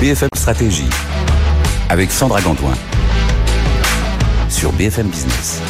BFM Stratégie avec Sandra Gantoin sur BFM Business.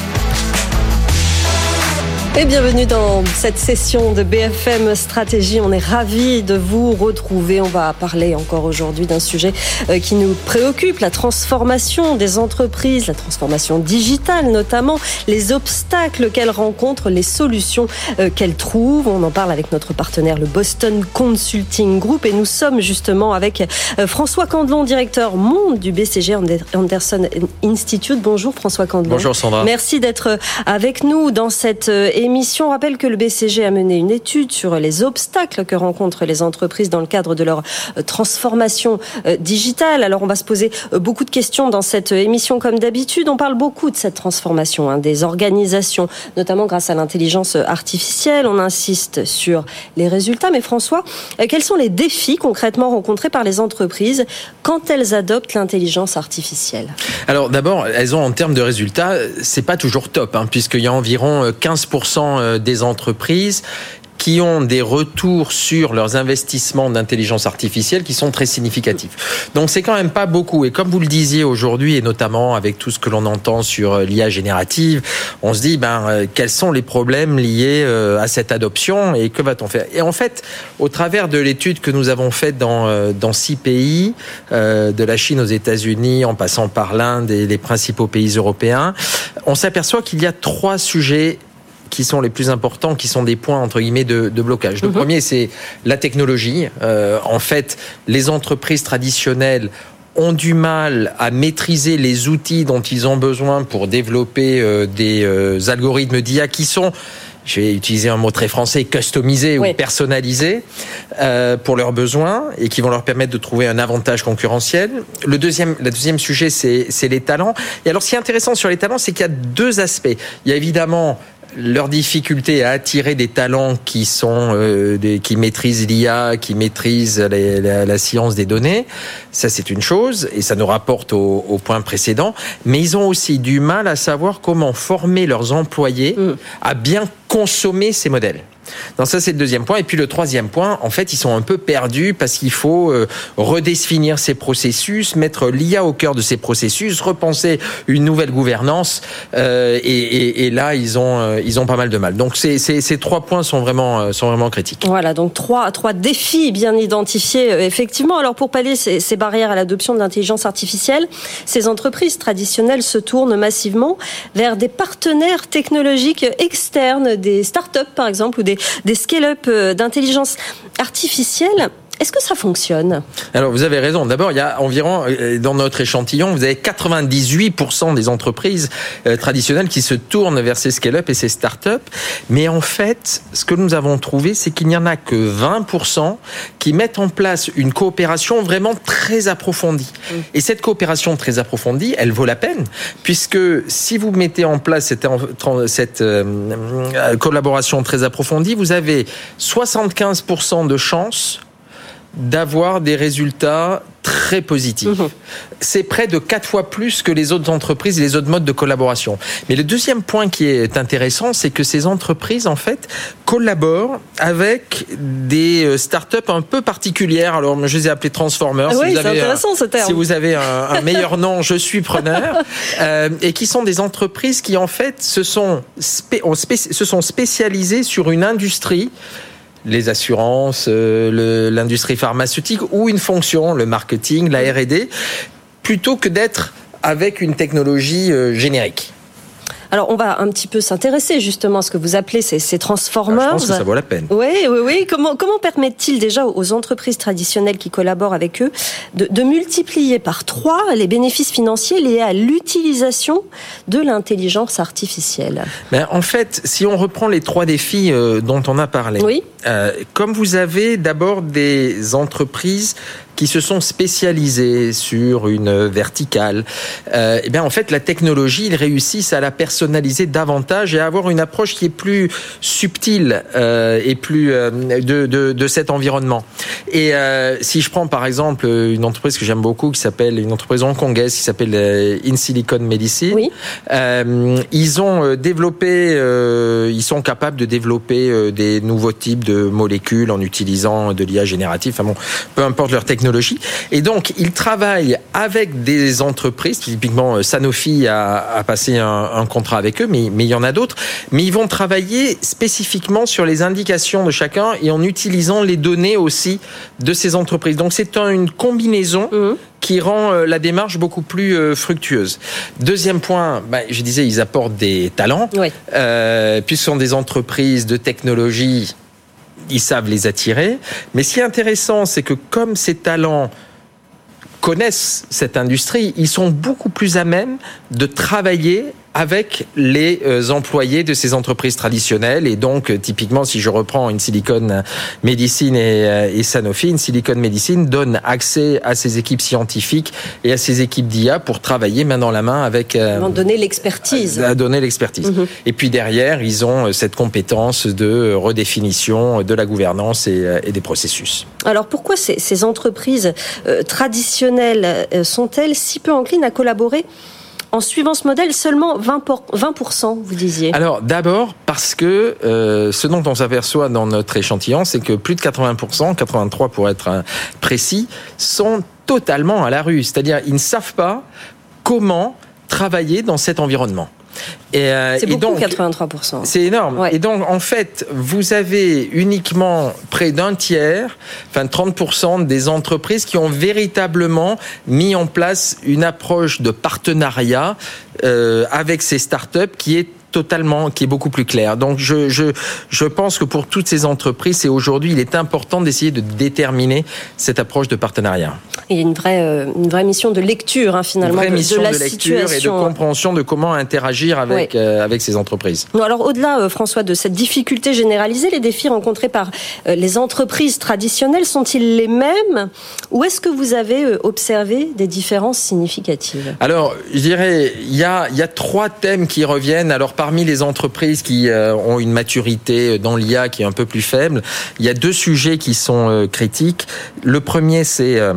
Et bienvenue dans cette session de BFM Stratégie. On est ravis de vous retrouver. On va parler encore aujourd'hui d'un sujet euh, qui nous préoccupe, la transformation des entreprises, la transformation digitale notamment, les obstacles qu'elles rencontrent, les solutions euh, qu'elles trouvent. On en parle avec notre partenaire, le Boston Consulting Group. Et nous sommes justement avec euh, François Candelon, directeur monde du BCG Anderson Institute. Bonjour François Candelon. Bonjour Sandra. Merci d'être avec nous dans cette émission émission rappelle que le BCG a mené une étude sur les obstacles que rencontrent les entreprises dans le cadre de leur euh, transformation euh, digitale. Alors on va se poser euh, beaucoup de questions dans cette émission comme d'habitude. On parle beaucoup de cette transformation hein, des organisations, notamment grâce à l'intelligence artificielle. On insiste sur les résultats. Mais François, quels sont les défis concrètement rencontrés par les entreprises quand elles adoptent l'intelligence artificielle? Alors d'abord, elles ont en termes de résultats, c'est pas toujours top, hein, puisqu'il y a environ 15% euh, des entreprises qui ont des retours sur leurs investissements d'intelligence artificielle qui sont très significatifs. Donc c'est quand même pas beaucoup. Et comme vous le disiez aujourd'hui, et notamment avec tout ce que l'on entend sur euh, l'IA générative, on se dit ben euh, quels sont les problèmes liés à cette adoption et que va-t-on faire? Et en fait, au travers de l'étude que nous avons faite dans dans six pays, de la Chine aux États-Unis, en passant par l'Inde et les principaux pays européens, on s'aperçoit qu'il y a trois sujets qui sont les plus importants, qui sont des points entre guillemets de, blocage. Le mhm. premier, c'est la technologie. Euh, en fait, les entreprises traditionnelles ont du mal à maîtriser les outils dont ils ont besoin pour développer euh, des euh, algorithmes d'IA qui sont je vais utiliser un mot très français, customisés ou personnalisés pour leurs besoins et qui vont leur permettre de trouver un avantage concurrentiel. Le deuxième, le deuxième sujet, c'est les talents. Et alors, ce qui est intéressant sur les talents, c'est qu'il y a deux aspects. Il y a évidemment leur difficulté à attirer des talents qui sont euh, des, qui maîtrisent l'IA, qui maîtrisent la, science des données, ça c'est une chose et ça nous rapporte au, au, point précédent. Mais ils ont aussi du mal à savoir comment former leurs employés mm. à bien consommer ces modèles. Donc ça c'est le deuxième point. Et puis le troisième point, en fait, ils sont un peu perdus parce qu'il faut euh, redéfinir ces processus, mettre l'IA au cœur de ces processus, repenser une nouvelle gouvernance. Euh, et, et, et, là, ils ont euh, ils ont pas mal de mal. Donc ces, ces, ces trois points sont vraiment euh, sont vraiment critiques. Voilà, donc trois trois défis bien identifiés effectivement. Alors pour pallier ces, ces barrières à l'adoption de l'intelligence artificielle, ces entreprises traditionnelles se tournent massivement vers des partenaires technologiques externes, des startups par exemple ou des des, scale-up euh, d'intelligence artificielle. Est-ce que ça fonctionne Alors vous avez raison. D'abord, il y a environ euh, dans notre échantillon, vous avez 98% des entreprises euh, traditionnelles qui se tournent vers ces scale-up et ces start-up. Mais en fait, ce que nous avons trouvé, c'est qu'il n'y en a que 20% qui mettent en place une coopération vraiment très approfondie. Mm. Et cette coopération très approfondie, elle vaut la peine, puisque si vous mettez en place cette, cette euh, collaboration très approfondie, vous avez 75% de chances d'avoir des résultats très positifs. Mhm. C'est près de quatre fois plus que les autres entreprises et les autres modes de collaboration. Mais le deuxième point qui est intéressant, c'est que ces entreprises, en fait, collaborent avec des euh, startups un peu particulières. Alors, je les ai appelées Transformers. oui, c'est intéressant ce terme. Si vous avez un, meilleur nom, je suis preneur. Euh, et qui sont des entreprises qui, en fait, se sont, se sont spécialisées sur une industrie les assurances, euh, l'industrie pharmaceutique ou une fonction, le marketing, la R&D, plutôt que d'être avec une technologie euh, générique. Alors, on va un petit peu s'intéresser justement à ce que vous appelez ces, ces transformers. Ah, je pense que ça vaut la peine. Oui, oui, oui. Comment, comment permettent-ils déjà aux entreprises traditionnelles qui collaborent avec eux de, de multiplier par trois les bénéfices financiers liés à l'utilisation de l'intelligence artificielle? Ben, En fait, si on reprend les trois défis euh, dont on a parlé, oui. euh, comme vous avez d'abord des entreprises qui se sont spécialisés sur une verticale, euh, eh bien en fait la technologie, ils réussissent à la personnaliser davantage et à avoir une approche qui est plus subtile euh, et plus euh, de, de, de, cet environnement. Et euh, si je prends par exemple une entreprise que j'aime beaucoup qui s'appelle une entreprise hongkongaise qui s'appelle euh, In Silicon Medicine, Oui. ils ont développé, ils sont capables de développer des nouveaux types de molécules en utilisant de l'IA générative. Enfin bon, peu importe leur technologie. Et donc, ils travaillent avec des entreprises. Typiquement, euh, Sanofi a, a passé un, un contrat avec eux, mais, mais il y en a d'autres. Mais ils vont travailler spécifiquement sur les indications de chacun et en utilisant les données aussi de ces entreprises. Donc, c'est un- une combinaison Mhm. qui rend euh, la démarche beaucoup plus euh, fructueuse. Deuxième point, bah, je disais, ils apportent des talents. Oui. Euh, puisque ce sont des entreprises de technologie, ils savent les attirer. Mais ce qui est intéressant, c'est que comme ces talents connaissent cette industrie, ils sont beaucoup plus à même de travailler avec les euh, employés de ces entreprises traditionnelles. Et donc, euh, typiquement, si je reprends une Silicon Medicine et, euh, et Sanofi, une Silicon Medicine donne accès à ces équipes scientifiques et à ces équipes d'IA pour travailler main dans la main avec... euh, donner l'expertise. à donner l'expertise. Mhm. Et puis derrière, ils ont cette compétence de redéfinition de la gouvernance et, et des processus. Alors pourquoi ces, ces entreprises traditionnelles sont-elles si peu enclines à collaborer en suivant ce modèle seulement 20%, pour- 20% vous disiez Alors d'abord parce que euh, ce dont on s'aperçoit dans notre échantillon, c'est que plus de 80%, 83 pour être euh, précis, sont totalement à la rue. C'est-à-dire ils ne savent pas comment travailler dans cet environnement. Et, euh, C'est et beaucoup, donc, 83%. C'est énorme. Ouais. Et donc, en fait, vous avez uniquement près d'un tiers, enfin 30% des entreprises qui ont véritablement mis en place une approche de partenariat euh, avec ces startups qui est totalement, qui est beaucoup plus claire. Donc, je, je, je pense que pour toutes ces entreprises, c'est aujourd'hui, il est important d'essayer de déterminer cette approche de partenariat. Il y a une vraie, euh, une vraie mission de lecture hein, Une finalement vraie de, de mission la de lecture et de situation. compréhension de comment interagir avec, euh, avec ces entreprises. Non, alors au-delà, euh, François, de cette difficulté généralisée, les défis rencontrés par euh, les entreprises traditionnelles sont-ils les mêmes? Ou est-ce que vous avez observé des différences significatives? Alors, je dirais, il y a, y a trois thèmes qui reviennent. Alors, parmi les entreprises qui euh, ont une maturité dans l'IA qui est un peu plus faible, il y a deux sujets qui sont euh, critiques. Le premier, c'est euh,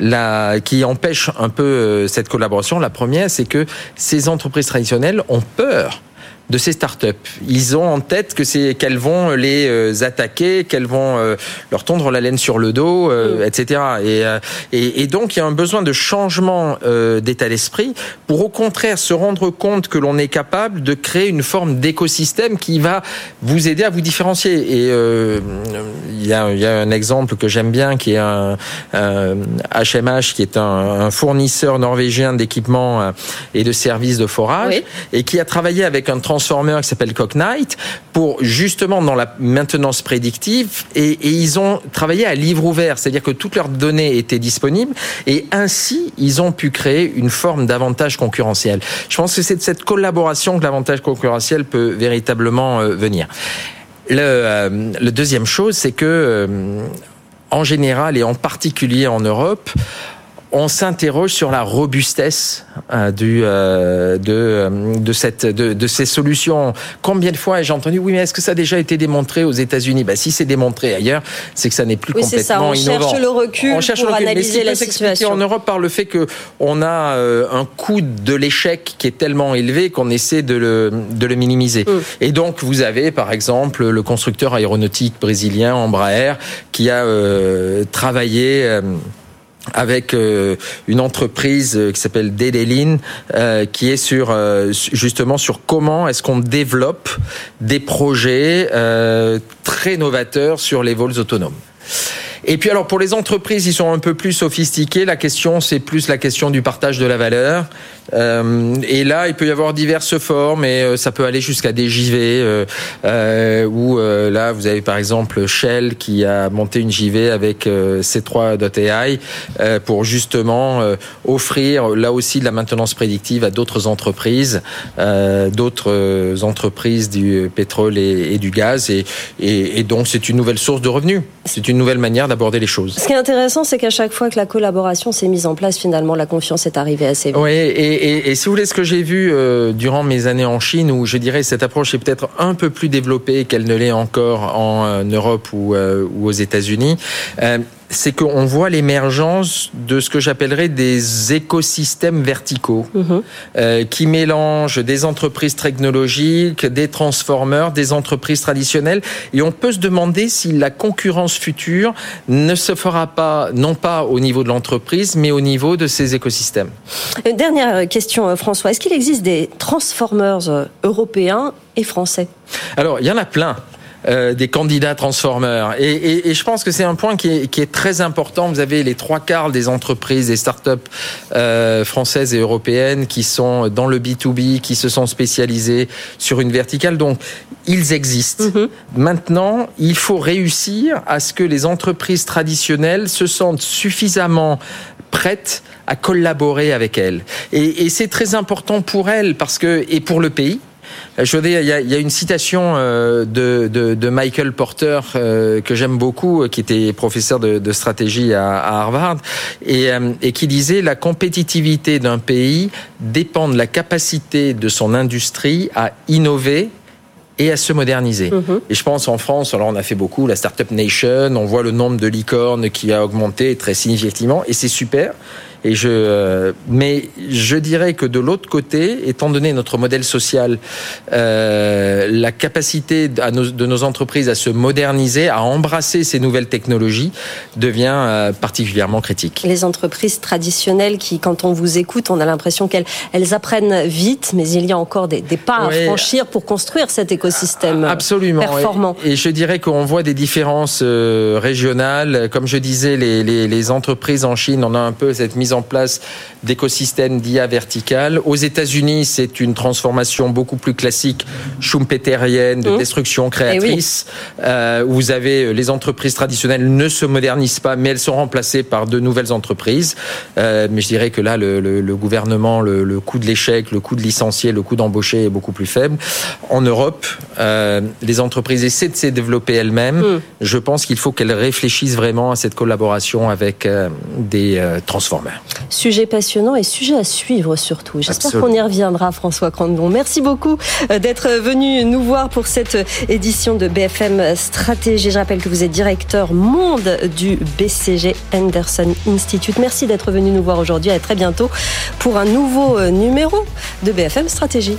la, qui empêche un peu euh, cette collaboration. La première, c'est que ces entreprises traditionnelles ont peur de ces startups. Ils ont en tête que c'est qu'elles vont les euh, attaquer, qu'elles vont euh, leur tondre la laine sur le dos, euh, etc. Et, et, et donc il y a un besoin de changement euh, d'état d'esprit pour au contraire se rendre compte que l'on est capable de créer une forme d'écosystème qui va vous aider à vous différencier. Et euh, il y, a, il y a un exemple que j'aime bien qui est un, un HMH qui est un, un fournisseur norvégien d'équipements et de services de forage Oui. et qui a travaillé avec un transformer qui s'appelle Cognite pour justement dans la maintenance prédictive et, et ils ont travaillé à livre ouvert, c'est-à-dire que toutes leurs données étaient disponibles et ainsi ils ont pu créer une forme d'avantage concurrentiel. Je pense que c'est de cette collaboration que l'avantage concurrentiel peut véritablement euh, venir. Le, euh, le deuxième chose, c'est que euh, en général et en particulier en Europe, on s'interroge sur la robustesse euh, du, euh, de, euh, de, cette, de, de ces solutions. Combien de fois ai-je entendu, oui, mais est-ce que ça a déjà été démontré aux États-Unis? Ben, Si c'est démontré ailleurs, c'est que ça n'est plus Oui, c'est ça. complètement On innovant. cherche le recul On cherche pour le recul. Analyser la situation. en Europe par le fait que on a euh, un coût de l'échec qui est tellement élevé qu'on essaie de le, de le minimiser. Mm. Et donc vous avez par exemple le constructeur aéronautique brésilien Embraer qui a euh, travaillé. Avec euh, une entreprise euh, qui s'appelle Dedelin, euh, qui est sur su- justement sur comment est-ce qu'on développe des projets très novateurs sur les vols autonomes. Et puis alors pour les entreprises, ils sont un peu plus sophistiqués. La question, c'est plus la question du partage de la valeur. Euh, et là, il peut y avoir diverses formes, et euh, ça peut aller jusqu'à des JV. Euh, euh, où euh, là, vous avez par exemple Shell qui a monté une JV avec euh, C3.ai euh, pour justement offrir là aussi de la maintenance prédictive à d'autres entreprises, d'autres entreprises du pétrole et, et du gaz, et, et, et donc c'est une nouvelle source de revenus. C'est une nouvelle manière d'aborder les choses. Ce qui est intéressant, c'est qu'à chaque fois que la collaboration s'est mise en place, finalement, la confiance est arrivée assez vite. Oui, et, si vous voulez, ce que j'ai vu euh, durant mes années en Chine, où je dirais cette approche est peut-être un peu plus développée qu'elle ne l'est encore en euh, Europe ou, ou aux États-Unis, c'est qu'on voit l'émergence de ce que j'appellerais des écosystèmes verticaux mhm. euh, qui mélangent des entreprises technologiques, des transformeurs, des entreprises traditionnelles. Et on peut se demander si la concurrence future ne se fera pas, non pas au niveau de l'entreprise, mais au niveau de ces écosystèmes. Une dernière question, euh, François. Est-ce qu'il existe des transformers euh, européens et français? Alors, il y en a plein. Euh, des candidats transformeurs. Et, et, et je pense que c'est un point qui est, qui est, très important. Vous avez les trois quarts des entreprises, des startups euh, françaises et européennes qui sont dans le B2B, qui se sont spécialisées sur une verticale. Donc, ils existent. Mm-hmm. Maintenant, il faut réussir à ce que les entreprises traditionnelles se sentent suffisamment prêtes à collaborer avec elles. Et, et c'est très important pour elles parce que et pour le pays je il il y a une citation euh, de, de, Michael Porter euh, que j'aime beaucoup, qui était professeur de, stratégie à, Harvard, et qui disait la compétitivité d'un pays dépend de la capacité de son industrie à innover et à se moderniser. Mhm. Et je pense en France, alors on a fait beaucoup, la Startup Nation, on voit le nombre de licornes qui a augmenté très significativement, et c'est super. Et je, euh, mais je dirais que de l'autre côté, étant donné notre modèle social, euh, la capacité de nos entreprises à se moderniser, à embrasser ces nouvelles technologies, devient euh, particulièrement critique. Les entreprises traditionnelles qui, quand on vous écoute, on a l'impression qu'elles elles apprennent vite, mais il y a encore des, des pas à franchir pour construire cet écosystème Absolument. performant. Et, je dirais qu'on voit des différences régionales. Comme je disais, les, les, les entreprises en Chine, on a un peu cette mise en place d'écosystèmes d'IA vertical. Aux États-Unis, c'est une transformation beaucoup plus classique, schumpeterienne, de mmh. destruction créatrice, eh euh, où vous avez euh, les entreprises traditionnelles ne se modernisent pas, mais elles sont remplacées par de nouvelles entreprises. Euh, mais je dirais que là, le, gouvernement, le, coût de l'échec, le coût de licencier, le coût d'embaucher est beaucoup plus faible. En Europe, les entreprises essaient de se développer elles-mêmes. Mmh. Je pense qu'il faut qu'elles réfléchissent vraiment à cette collaboration avec des transformeurs. Sujet passionnant et sujet à suivre surtout. J'espère qu'on y reviendra, François Crandon. Merci beaucoup euh, d'être venu nous voir pour cette édition de BFM Stratégie. Je rappelle que vous êtes directeur monde du BCG Anderson Institute. Merci d'être venu nous voir aujourd'hui. À très bientôt pour un nouveau euh, numéro de BFM Stratégie.